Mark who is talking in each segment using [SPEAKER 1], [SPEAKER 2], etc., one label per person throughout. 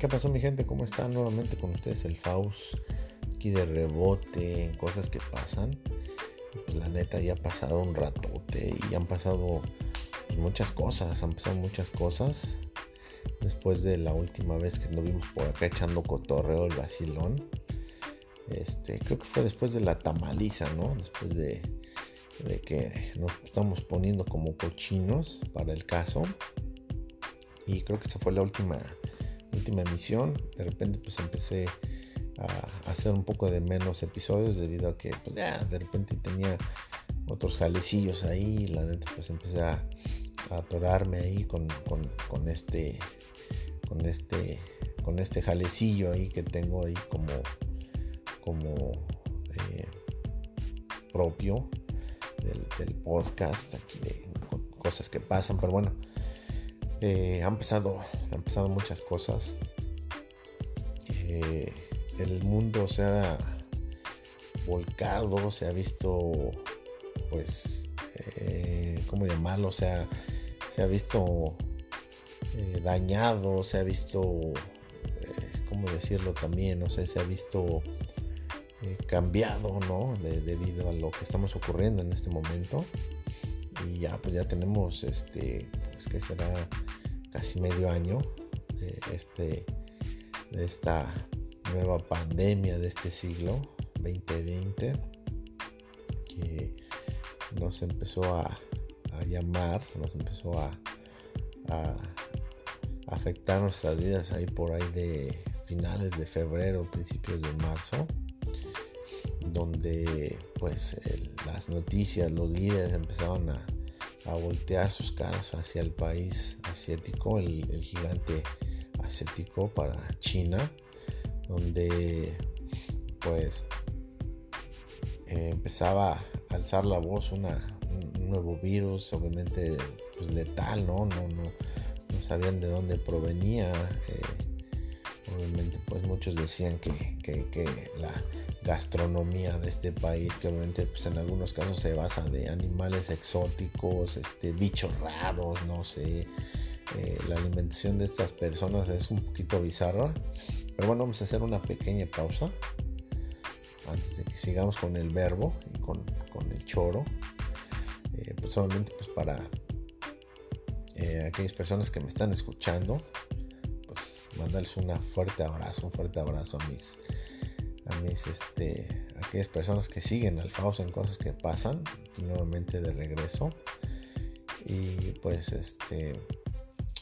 [SPEAKER 1] ¿Qué pasó mi gente? ¿Cómo están? Nuevamente con ustedes el Faust, aquí de rebote en cosas que pasan. Pues la neta ya ha pasado un ratote y han pasado pues, muchas cosas, han pasado muchas cosas. Después de la última vez que nos vimos por acá echando cotorreo el vacilón. Este, creo que fue después de la tamaliza, ¿no? Después de, de que nos estamos poniendo como cochinos para el caso. Y creo que esa fue la última última emisión. De repente pues empecé a hacer un poco de menos episodios debido a que pues ya de repente tenía otros jalecillos ahí. La neta pues empecé a, atorarme ahí con, con, este con este con este jalecillo ahí que tengo ahí como como eh, propio del, podcast cosas que pasan pero bueno eh, han, pasado, han pasado muchas cosas. Eh, el mundo se ha volcado, se ha visto, pues, eh, ¿cómo llamarlo? Se ha, se ha visto dañado, se ha visto, ¿cómo decirlo también? No sé, se ha visto cambiado, ¿no? debido a lo que estamos ocurriendo en este momento. Y ya, pues ya tenemos, este, pues que será casi medio año de, este, de esta nueva pandemia de este siglo 2020 que nos empezó a, llamar, nos empezó a, a, afectar nuestras vidas ahí por ahí de finales de febrero, principios de marzo, donde pues las noticias, los líderes empezaron a, a voltear sus caras hacia el país asiático, el, gigante asiático para China, donde pues eh, empezaba a alzar la voz una, un nuevo virus, obviamente pues letal, ¿no? No, no, no sabían de dónde provenía. Eh, obviamente pues muchos decían que, que la gastronomía de este país que obviamente pues en algunos casos se basa de animales exóticos, este, bichos raros, no sé. Eh, la alimentación de estas personas es un poquito bizarra. Pero bueno, vamos a hacer una pequeña pausa antes de que sigamos con el verbo y con, el choro. Eh, pues solamente pues para eh, aquellas personas que me están escuchando, pues mandarles un fuerte abrazo, un fuerte abrazo a mis a mis este aquellas personas que siguen al Faust en cosas que pasan nuevamente de regreso. Y pues este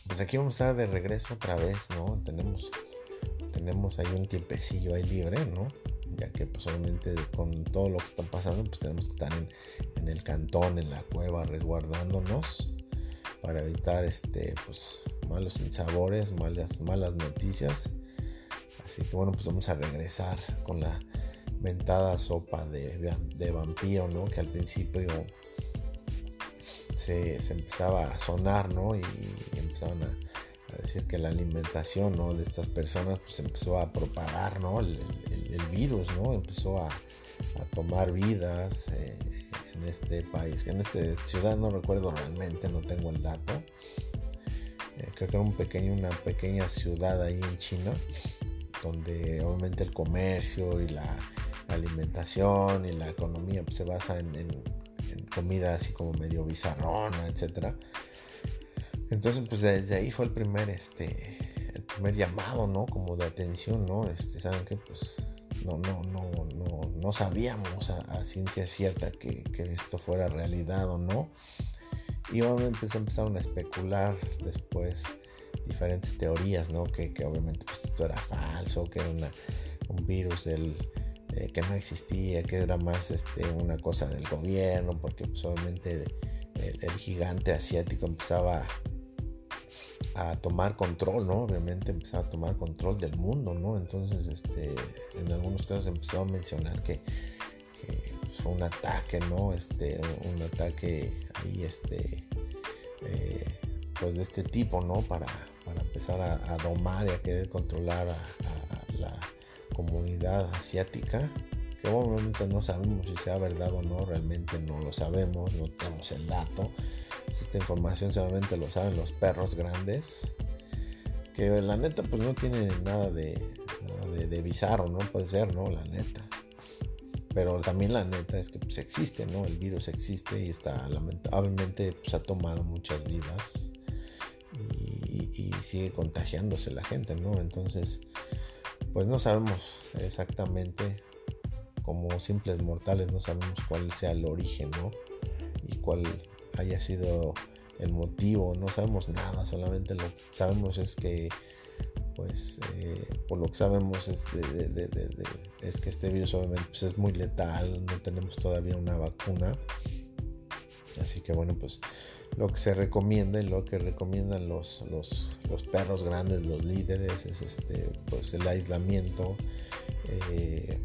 [SPEAKER 1] pues aquí vamos a estar de regreso otra vez no tenemos tenemos ahí un tiempecillo ahí libre no ya que pues obviamente con todo lo que está pasando pues tenemos que estar en, en el cantón en la cueva resguardándonos para evitar este pues malos insabores malas malas noticias Así que bueno, pues vamos a regresar con la mentada sopa de, vampiro, ¿no? Que al principio se, empezaba a sonar, ¿no? Y, empezaron a, decir que la alimentación, ¿no? De estas personas, pues empezó a propagar, ¿no? El, virus, ¿no? Empezó a, tomar vidas eh, en este país. En esta ciudad no recuerdo realmente, no tengo el dato. Eh, creo que era un pequeño, una pequeña ciudad ahí en China donde obviamente el comercio y la, alimentación y la economía pues, se basa en, comida así como medio bizarrona, etcétera. Entonces, pues desde ahí fue el primer, este, el primer llamado, ¿no? Como de atención, ¿no? Este, saben que pues no, no, no, no, no sabíamos a, ciencia cierta que, esto fuera realidad o no. Y obviamente se empezaron a especular después diferentes teorías, ¿no? Que, obviamente pues, esto era falso, que era un virus del, eh, que no existía, que era más este, una cosa del gobierno, porque pues, obviamente el, gigante asiático empezaba a tomar control, ¿no? Obviamente empezaba a tomar control del mundo, ¿no? Entonces, este, en algunos casos empezó a mencionar que, pues, fue un ataque, ¿no? Este, un ataque ahí, este, eh, pues de este tipo, ¿no? Para, empezar a, domar y a querer controlar a, la comunidad asiática, que obviamente no sabemos si sea verdad o no, realmente no lo sabemos, no tenemos el dato. Esta información solamente lo saben los perros grandes, que la neta pues no tiene nada de, de, bizarro, ¿no? Puede ser, ¿no? La neta. Pero también la neta es que pues existe, ¿no? El virus existe y está lamentablemente pues ha tomado muchas vidas y, sigue contagiándose la gente, ¿no? Entonces, pues no sabemos exactamente como simples mortales no sabemos cuál sea el origen, ¿no? Y cuál haya sido el motivo, no sabemos nada, solamente lo que sabemos es que, pues, eh, por lo que sabemos es, es que este virus obviamente pues, es muy letal, no tenemos todavía una vacuna, así que bueno, pues lo que se recomienda y lo que recomiendan los, los, los perros grandes, los líderes, es este, pues el aislamiento. Eh,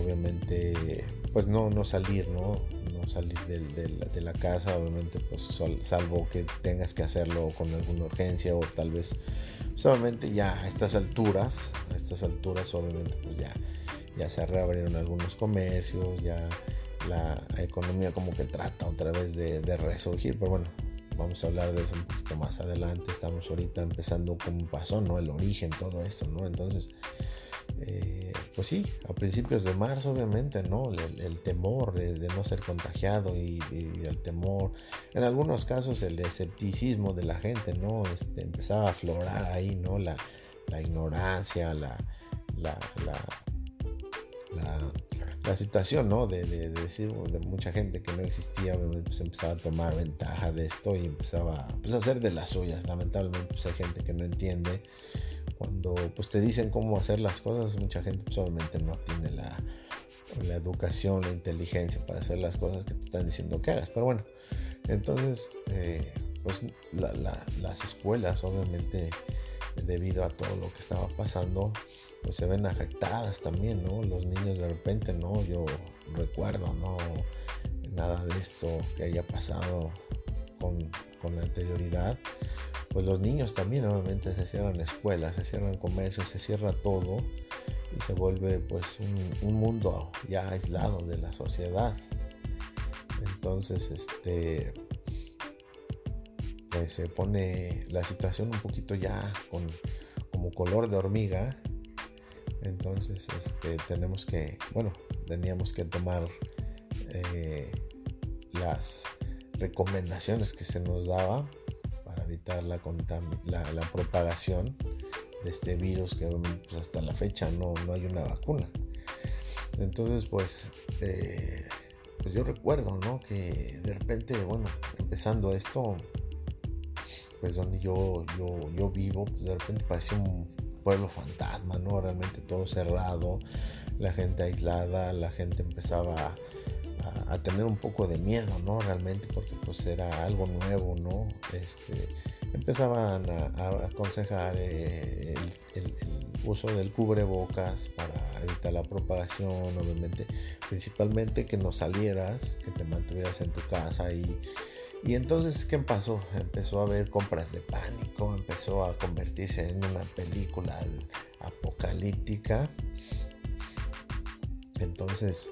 [SPEAKER 1] obviamente pues no, no salir, ¿no? No salir de, la casa, obviamente pues salvo que tengas que hacerlo con alguna urgencia o tal vez solamente ya a estas alturas, a estas alturas obviamente pues ya, ya se reabrieron algunos comercios, ya la economía como que trata otra vez de, resurgir, pero bueno, vamos a hablar de eso un poquito más adelante, estamos ahorita empezando como pasó, ¿no? El origen, todo esto, ¿no? Entonces... Eh, pues sí, a principios de marzo obviamente, ¿no? El, temor de, no ser contagiado y, el temor, en algunos casos el escepticismo de la gente, ¿no? Este, empezaba a aflorar ahí, ¿no? La, ignorancia, la, la, situación, ¿no? De, decir de mucha gente que no existía, pues empezaba a tomar ventaja de esto y empezaba pues, a hacer de las suyas. Lamentablemente pues hay gente que no entiende cuando pues te dicen cómo hacer las cosas, mucha gente pues, obviamente no tiene la, la educación, la inteligencia para hacer las cosas que te están diciendo que hagas. Pero bueno, entonces eh, pues las escuelas obviamente debido a todo lo que estaba pasando pues se ven afectadas también, ¿no? Los niños de repente, ¿no? Yo recuerdo, ¿no? Nada de esto que haya pasado con, con anterioridad pues los niños también obviamente se cierran escuelas, se cierran comercios, se cierra todo y se vuelve pues un, mundo ya aislado de la sociedad. Entonces, este, pues se pone la situación un poquito ya con como color de hormiga. Entonces, este, tenemos que, bueno, teníamos que tomar eh, las recomendaciones que se nos daba evitar la, la, propagación de este virus que pues, hasta la fecha no, no, hay una vacuna. Entonces, pues, eh, pues yo recuerdo, ¿no? Que de repente, bueno, empezando esto, pues donde yo, yo, yo vivo, pues de repente parecía un pueblo fantasma, ¿no? Realmente todo cerrado, la gente aislada, la gente empezaba a tener un poco de miedo, ¿no? Realmente porque pues era algo nuevo, ¿no? Este, empezaban a, aconsejar eh, el, uso del cubrebocas para evitar la propagación, obviamente, principalmente que no salieras, que te mantuvieras en tu casa y, y entonces, ¿qué pasó? Empezó a haber compras de pánico, empezó a convertirse en una película apocalíptica. Entonces,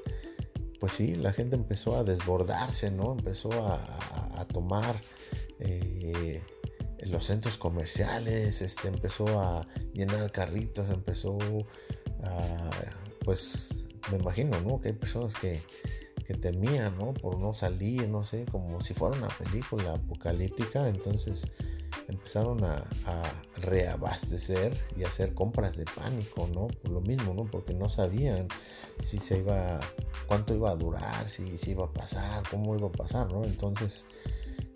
[SPEAKER 1] pues sí, la gente empezó a desbordarse, ¿no? Empezó a, tomar eh, los centros comerciales, este, empezó a llenar carritos, empezó a, pues, me imagino, ¿no? Que hay personas que, que temían, ¿no? Por no salir, no sé, como si fuera una película apocalíptica, entonces empezaron a, reabastecer y hacer compras de pánico, ¿no? Por lo mismo, ¿no? Porque no sabían si se iba, cuánto iba a durar, si, si iba a pasar, cómo iba a pasar, ¿no? Entonces,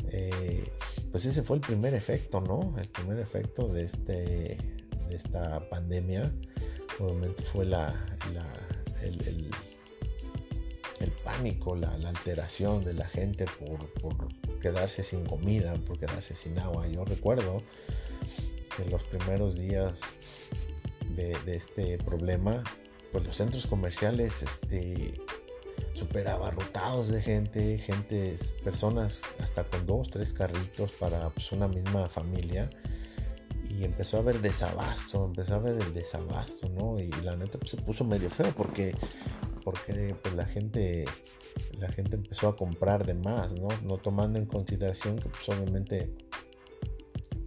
[SPEAKER 1] eh, pues ese fue el primer efecto, ¿no? El primer efecto de, este, de esta pandemia, obviamente fue la, el, pánico, la, alteración de la gente por, por quedarse sin comida, por quedarse sin agua. Yo recuerdo que los primeros días de, este problema, pues los centros comerciales este, super de gente, gente, personas hasta con dos, tres carritos para pues, una misma familia. Y empezó a haber desabasto, empezó a haber el desabasto, ¿no? Y la neta pues, se puso medio feo porque porque pues la gente la gente empezó a comprar de más, ¿no? No tomando en consideración que pues obviamente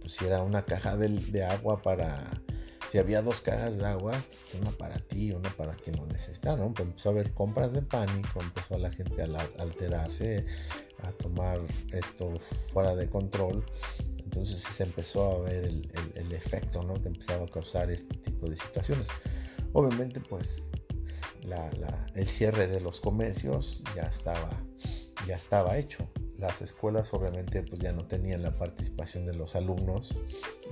[SPEAKER 1] pues si era una caja de, agua para, si había dos cajas de agua, una para ti una para quien lo necesitara, ¿no? Pues empezó a haber compras de pánico, empezó a la gente a alterarse, a tomar esto fuera de control. Entonces se empezó a ver el, el, efecto ¿no? que empezaba a causar este tipo de situaciones. Obviamente, pues el cierre de los comercios ya estaba, ya estaba hecho. Las escuelas obviamente pues ya no tenían la participación de los alumnos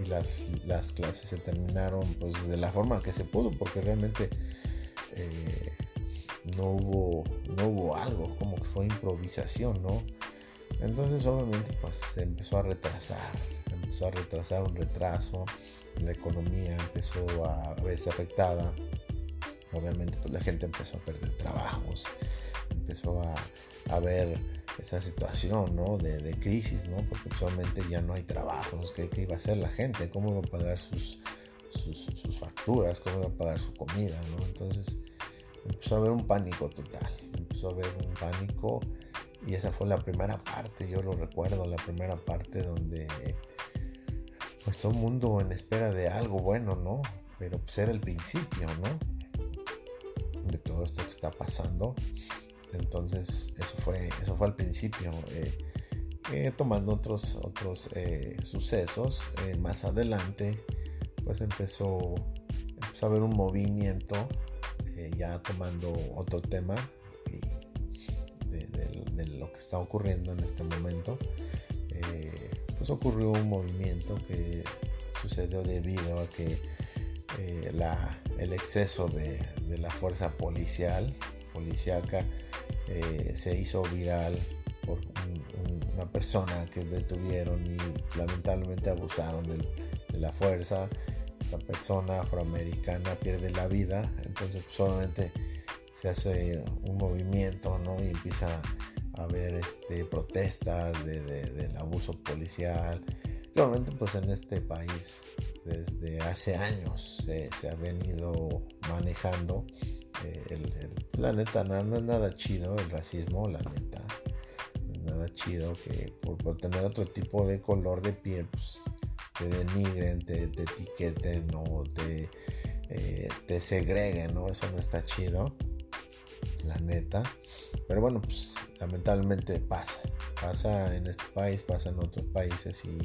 [SPEAKER 1] y las, las clases se terminaron pues de la forma que se pudo porque realmente eh, no, hubo, no hubo algo, como que fue improvisación, ¿no? Entonces obviamente pues se empezó a retrasar, empezó a retrasar un retraso, la economía empezó a verse afectada, obviamente pues la gente empezó a perder trabajos, empezó a, a ver esa situación ¿no? de, crisis, ¿no? porque usualmente ya no hay trabajos, ¿qué, iba a hacer la gente? ¿Cómo iba a pagar sus, sus, facturas? ¿Cómo iba a pagar su comida? ¿no? Entonces empezó a haber un pánico total, empezó a haber un pánico y esa fue la primera parte, yo lo recuerdo, la primera parte donde pues todo el mundo en espera de algo bueno, ¿no? Pero pues era el principio, ¿no? De todo esto que está pasando. Entonces, eso fue, eso fue al principio. Eh, eh, tomando otros, otros eh, sucesos, más adelante, pues empezó, a haber un movimiento, ya tomando otro tema de, lo que está ocurriendo en este momento. pues ocurrió un movimiento que sucedió debido a que la, el exceso de, la fuerza policial, policiaca, eh, se hizo viral por una persona que detuvieron y lamentablemente abusaron de la fuerza. Esta persona afroamericana pierde la vida, entonces solamente se hace un movimiento ¿no? y empieza a haber este, protestas del abuso policial. Obviamente pues en este país desde hace años se ha venido manejando. Eh, el, la neta, no, es nada chido el racismo, la neta. No es nada chido que por, tener otro tipo de color de piel, pues te denigren, te, etiqueten o te, eh, te segreguen, ¿no? Eso no está chido, la neta. Pero bueno, pues lamentablemente pasa. Pasa en este país, pasa en otros países y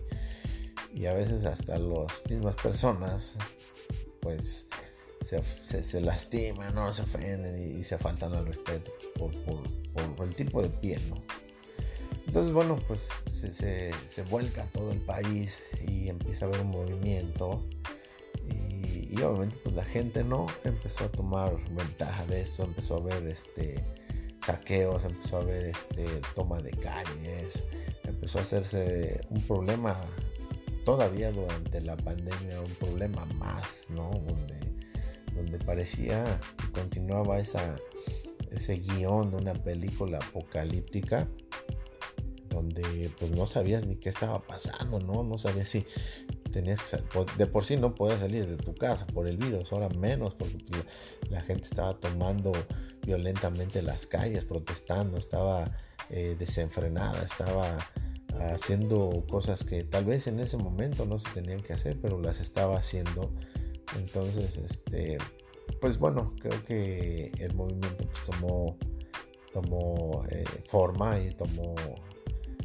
[SPEAKER 1] y a veces hasta las mismas personas pues se, lastiman, ¿no? se ofenden y, se faltan al respeto por, el tipo de piel. ¿no? Entonces bueno pues se, vuelca todo el país y empieza a haber un movimiento y, obviamente pues la gente no empezó a tomar ventaja de esto, empezó a ver este saqueos, empezó a ver este toma de calles, empezó a hacerse un problema todavía durante la pandemia un problema más, ¿no? Donde, donde parecía que continuaba esa, ese guion de una película apocalíptica donde pues no sabías ni qué estaba pasando, ¿no? No sabías si tenías que de por sí no podías salir de tu casa por el virus, ahora menos porque pues, la, gente estaba tomando violentamente las calles, protestando, estaba eh, desenfrenada, estaba haciendo cosas que tal vez en ese momento no se tenían que hacer, pero las estaba haciendo. Entonces, este, pues bueno, creo que el movimiento pues, tomó, tomó eh, forma y tomó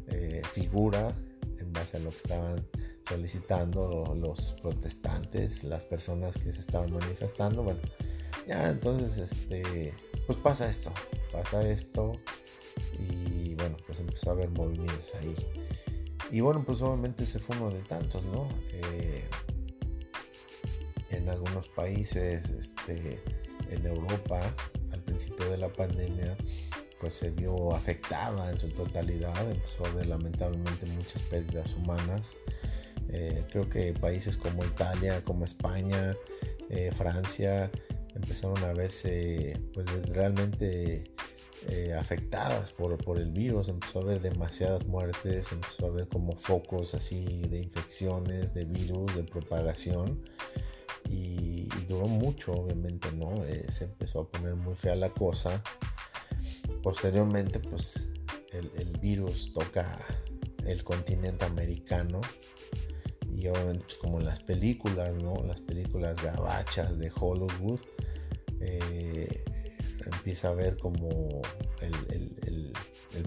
[SPEAKER 1] eh, figura en base a lo que estaban solicitando los protestantes, las personas que se estaban manifestando. Bueno, ya entonces, este, pues pasa esto, pasa esto y bueno, pues empezó a haber movimientos ahí. Y bueno, pues obviamente ese fue uno de tantos, ¿no? Eh, en algunos países, este, en Europa, al principio de la pandemia, pues se vio afectada en su totalidad, empezó a haber lamentablemente muchas pérdidas humanas. Eh, creo que países como Italia, como España, eh, Francia, empezaron a verse pues realmente eh, afectadas por, por, el virus, empezó a haber demasiadas muertes, empezó a haber como focos así de infecciones, de virus, de propagación y, duró mucho obviamente, ¿no? Eh, se empezó a poner muy fea la cosa. Posteriormente pues el, el virus toca el continente americano y y obviamente pues como en las películas, ¿no? Las películas gabachas de Hollywood, eh, empieza a ver como el,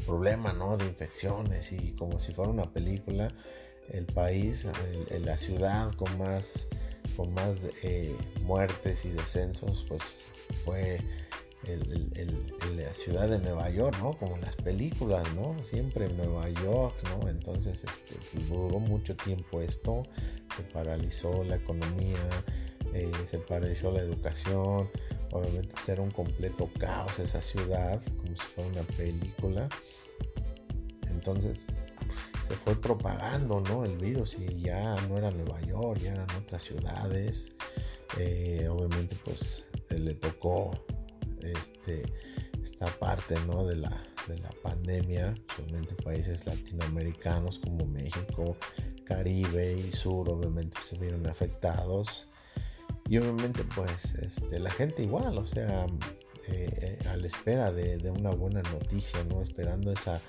[SPEAKER 1] problema, ¿no? De infecciones y como si fuera una película, el país, la ciudad con más, con más eh, muertes y descensos, pues fue la ciudad de Nueva York, ¿no? Como las películas, ¿no? Siempre en Nueva York, ¿no? Entonces, este, pues, duró mucho tiempo esto, se paralizó la economía, eh, se paralizó la educación, obviamente pues, era un completo caos esa ciudad, como si fuera una película. Entonces, se fue propagando, ¿no? El virus y ya no era Nueva York, ya eran otras ciudades. Eh, obviamente, pues le tocó este, esta parte ¿no? de, la, de la pandemia, solamente países latinoamericanos como México, Caribe y Sur obviamente se vieron afectados y obviamente pues este, la gente igual, o sea, eh, a la espera de, una buena noticia, ¿no? Esperando esa,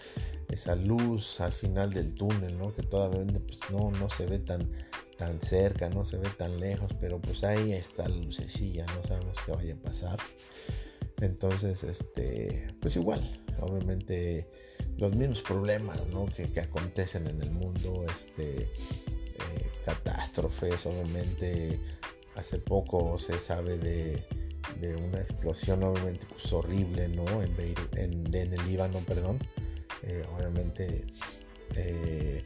[SPEAKER 1] esa luz al final del túnel, ¿no? Que todavía pues, no, no se ve tan, tan cerca, no se ve tan lejos, pero pues ahí está la lucecilla, no sabemos qué vaya a pasar. Entonces, este, pues igual, obviamente los mismos problemas que, acontecen en el mundo, este, eh, catástrofes, obviamente hace poco se sabe de, una explosión obviamente pues, horrible ¿no? en, el Líbano, perdón, eh, obviamente eh,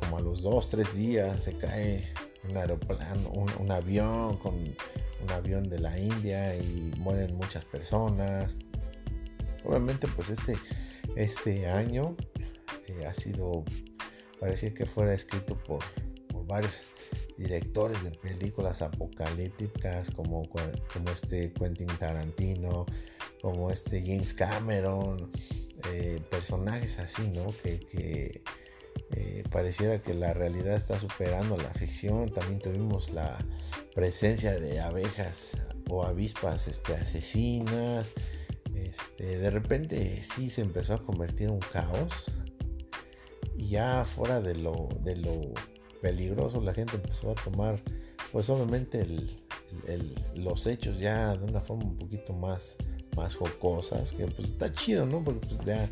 [SPEAKER 1] como a los dos, tres días se cae un aeroplano, un avión con un avión de la India y mueren muchas personas. Obviamente pues este, este año eh, ha sido, parecía que fuera escrito por, varios directores de películas apocalípticas como, como este Quentin Tarantino, como este James Cameron, eh, personajes así, ¿no? que eh, pareciera que la realidad está superando la ficción. También tuvimos la presencia de abejas o avispas este, asesinas. Este, de repente sí se empezó a convertir en un caos. Y ya fuera de lo, de lo peligroso, la gente empezó a tomar, pues obviamente los hechos ya de una forma un poquito más, más jocosas. Que pues está chido, ¿no? Porque pues ya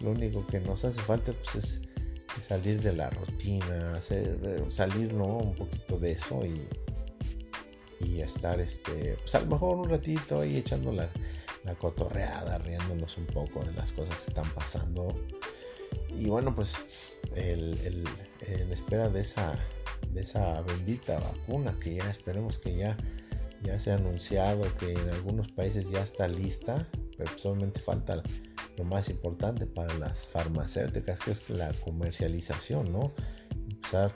[SPEAKER 1] lo único que nos hace falta pues es salir de la rutina, salir ¿no? un poquito de eso y, y estar, este, pues a lo mejor un ratito ahí echando la, cotorreada, riéndonos un poco de las cosas que están pasando. Y bueno, pues en espera de esa, de esa bendita vacuna que ya esperemos que ya, ya se anunciado que en algunos países ya está lista, pero solamente falta lo más importante para las farmacéuticas, que es la comercialización, ¿no? Empezar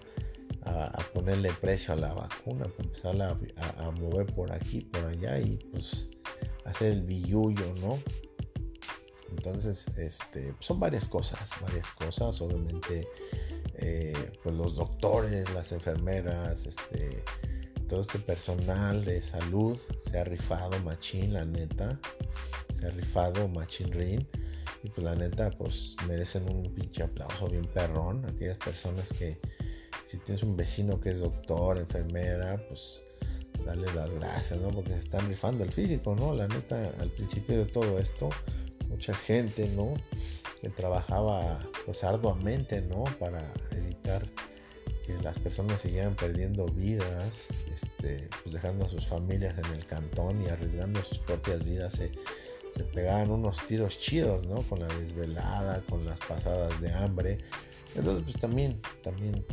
[SPEAKER 1] a, ponerle precio a la vacuna, empezar a, mover por aquí, por allá y pues hacer el billuyo, ¿no? Entonces, este, son varias cosas, varias cosas, obviamente, eh, pues los doctores, las enfermeras, este, todo este personal de salud se ha rifado machín, la neta, se ha rifado machín rin y pues la neta, pues merecen un pinche aplauso bien perrón. Aquellas personas que si tienes un vecino que es doctor, enfermera, pues darle las gracias, ¿no? Porque se están rifando el físico, ¿no? La neta, al principio de todo esto, mucha gente, ¿no? Que trabajaba pues arduamente, ¿no? Para evitar que las personas siguieran perdiendo vidas, este, pues dejando a sus familias en el cantón y arriesgando sus propias vidas. Se, se pegaban unos tiros chidos, ¿no? Con la desvelada, con las pasadas de hambre. Entonces, pues también, también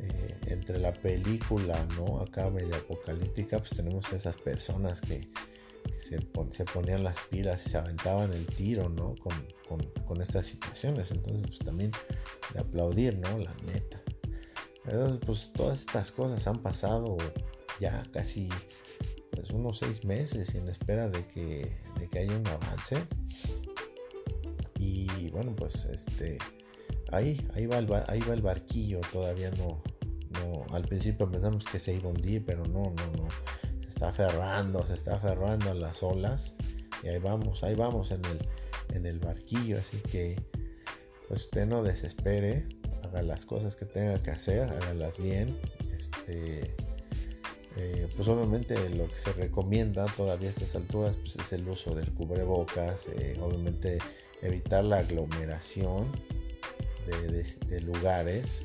[SPEAKER 1] eh, entre la película, ¿no? Acá media apocalíptica, pues tenemos esas personas que, se, ponían las pilas y se aventaban el tiro, ¿no? Con, estas situaciones. Entonces, pues también de aplaudir, ¿no? La neta. Entonces, pues todas estas cosas han pasado ya casi pues, unos seis meses en espera de que, de que haya un avance. Y bueno, pues este ahí, ahí, va, el, ahí va el barquillo, todavía no, no, al principio pensamos que se iba a hundir, pero no, no, no, aferrando, se está aferrando a las olas. Y ahí vamos, ahí vamos en el, en el barquillo, así que pues usted no desespere, haga las cosas que tenga que hacer, hágalas bien, Este, eh, pues obviamente lo que se recomienda todavía a estas alturas pues es el uso del cubrebocas, eh, obviamente evitar la aglomeración de, lugares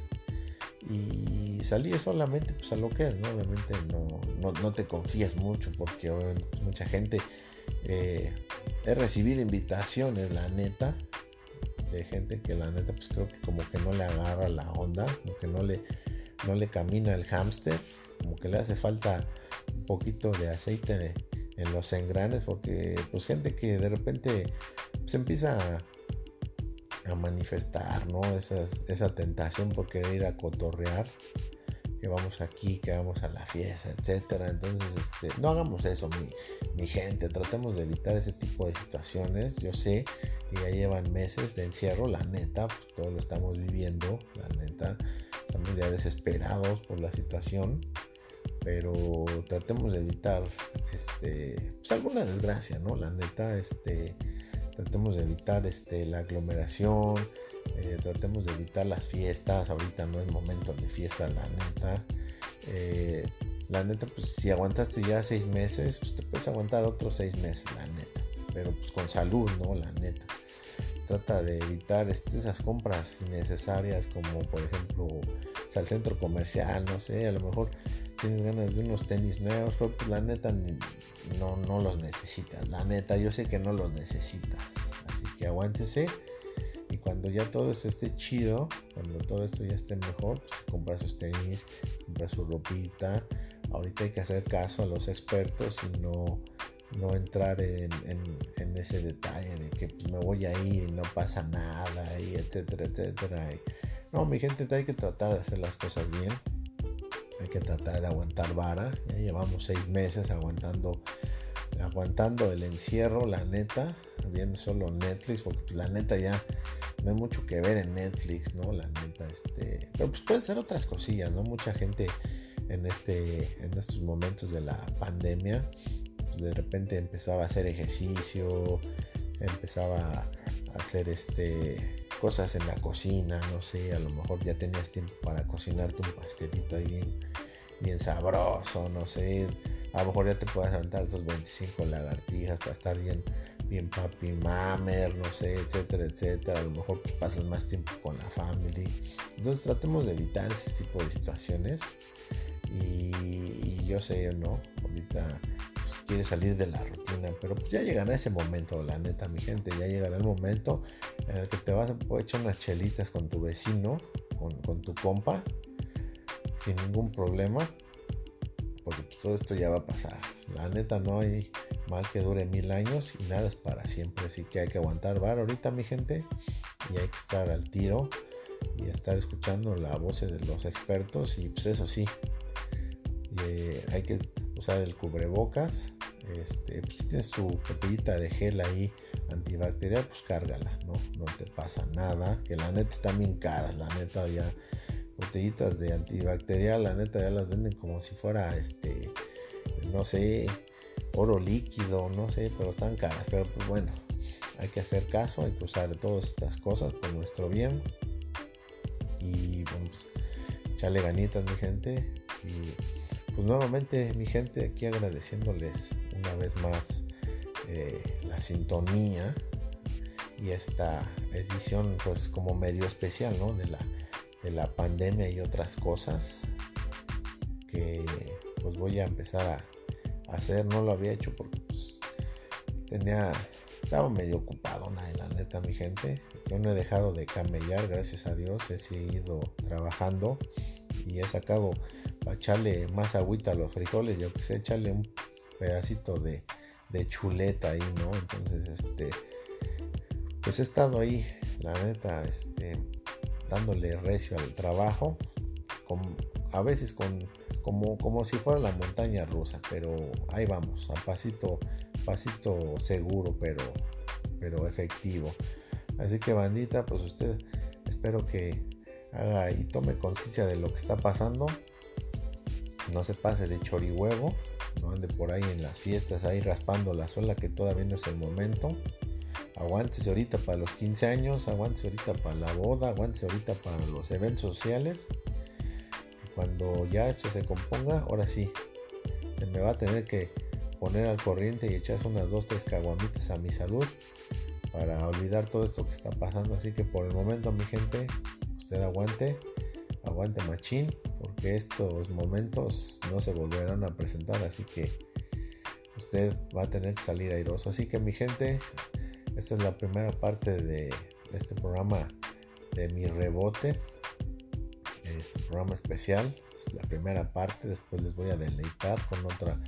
[SPEAKER 1] y salir solamente pues, a lo que es, ¿no? Obviamente no, no, te confías mucho porque obviamente mucha gente eh, he recibido invitaciones, la neta, de gente que la neta pues creo que como que no le agarra la onda, como que no le, no le camina el hámster, como que le hace falta un poquito de aceite en, los engranes, porque pues gente que de repente se empieza a, manifestar, ¿no? esa tentación por querer ir a cotorrear que vamos aquí, que vamos a la fiesta, etcétera. Entonces, este, no hagamos eso, mi, gente. Tratemos de evitar ese tipo de situaciones. Yo sé que ya llevan meses de encierro, la neta, pues todo lo estamos viviendo, la neta. Estamos ya desesperados por la situación. Pero tratemos de evitar este, pues alguna desgracia, ¿no? La neta, este, tratemos de evitar este, la aglomeración eh, tratemos de evitar las fiestas. Ahorita no es momento de fiesta, la neta. Eh, la neta, pues si aguantaste ya seis meses, pues te puedes aguantar otros seis meses, la neta. Pero pues con salud, ¿no? La neta. Trata de evitar este, esas compras innecesarias como por ejemplo pues, al centro comercial, no sé, a lo mejor tienes ganas de unos tenis nuevos, pues la neta no, no los necesitas. La neta, yo sé que no los necesitas. Así que aguántese y cuando ya todo esto esté chido, cuando todo esto ya esté mejor, pues compra sus tenis, compra su ropita. Ahorita hay que hacer caso a los expertos y no, no entrar en, ese detalle de que pues, me voy ahí y no pasa nada, y etcétera, etcétera. no, mi gente, hay que tratar de hacer las cosas bien. Hay que tratar de aguantar vara. Ya llevamos seis meses aguantando aguantando el encierro, la neta, viendo solo Netflix, porque pues, la neta ya no hay mucho que ver en Netflix, ¿no? La neta, este, pero pues pueden ser otras cosillas, ¿no? Mucha gente en este, en estos momentos de la pandemia, pues, de repente empezaba a hacer ejercicio, empezaba a hacer este cosas en la cocina, no sé, a lo mejor ya tenías tiempo para cocinarte un pastelito ahí bien, bien sabroso, no sé a lo mejor ya te puedes aventar esos 25 lagartijas para estar bien, bien papi mamer, no sé, etcétera, etcétera. A lo mejor pues, pasas más tiempo con la family. Entonces tratemos de evitar ese tipo de situaciones. Y, yo sé, ¿no? Ahorita pues, quieres salir de la rutina, pero pues ya llegará ese momento, la neta, mi gente. Ya llegará el momento en el que te vas a echar unas chelitas con tu vecino, con, con tu compa, sin ningún problema porque pues, todo esto ya va a pasar. La neta no hay mal que dure mil años y nada es para siempre, así que hay que aguantar bar ahorita mi gente y hay que estar al tiro y estar escuchando la voz de los expertos y pues eso sí, eh, hay que usar el cubrebocas. Este, pues, si tienes tu botellita de gel ahí antibacterial, pues cárgala, ¿no? No te pasa nada. Que la neta está bien cara, la neta ya botellitas de antibacterial, la neta ya las venden como si fuera este, no sé, oro líquido, no sé, pero están caras. Pero pues bueno, hay que hacer caso, hay que usar todas estas cosas por nuestro bien. Y bueno, pues echarle ganitas, mi gente. Y pues nuevamente, mi gente, aquí agradeciéndoles una vez más eh, la sintonía y esta edición, pues como medio especial, ¿no? De la de la pandemia y otras cosas que pues voy a empezar a hacer. No lo había hecho porque pues, tenía, estaba medio ocupado, la neta, mi gente. Yo no he dejado de camellar, gracias a Dios. He seguido trabajando y he sacado para echarle más agüita a los frijoles. Yo quise echarle un pedacito de, de chuleta ahí, ¿no? Entonces, este, pues he estado ahí, la neta, este, dándole recio al trabajo, a veces con, como, como si fuera la montaña rusa, pero ahí vamos, a pasito, pasito seguro, pero, pero efectivo. Así que bandita, pues usted espero que haga y tome conciencia de lo que está pasando. No se pase de chorihuevo, no ande por ahí en las fiestas ahí raspando la sola que todavía no es el momento aguántese ahorita para los 15 años, aguántese ahorita para la boda, aguántese ahorita para los eventos sociales. cuando ya esto se componga, ahora sí, se me va a tener que poner al corriente y echarse unas dos, tres caguamitas a mi salud para olvidar todo esto que está pasando. Así que por el momento, mi gente, usted aguante, aguante machín, porque estos momentos no se volverán a presentar. Así que usted va a tener que salir airoso. Así que mi gente, esta es la primera parte de este programa de mi rebote. Este programa especial, es la primera parte. Después les voy a deleitar con otra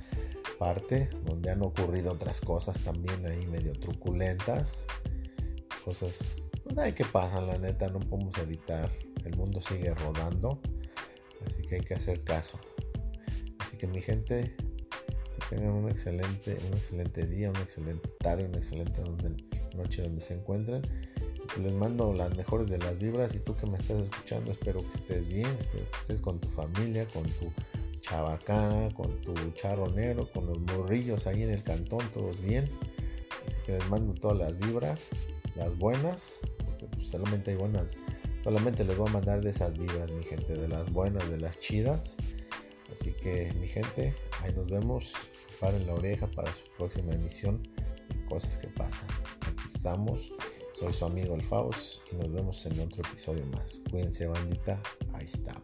[SPEAKER 1] parte donde han ocurrido otras cosas también ahí medio truculentas. Cosas, pues hay que pasan, la neta, no podemos evitar. El mundo sigue rodando, así que hay que hacer caso. Así que mi gente, que tengan un excelente, un excelente día, un excelente tarde, una excelente noche donde se encuentren. Les mando las mejores de las vibras y tú que me estás escuchando, espero que estés bien, espero que estés con tu familia, con tu chabacana, con tu charro negro, con los morrillos ahí en el cantón, todos bien. Así que les mando todas las vibras, las buenas, pues, solamente hay buenas, solamente les voy a mandar de esas vibras, mi gente, de las buenas, de las chidas. Así que mi gente, ahí nos vemos. Paren la oreja para su próxima emisión de Cosas que pasan. Aquí estamos. Soy su amigo El Faust y nos vemos en otro episodio más. Cuídense bandita, ahí estamos.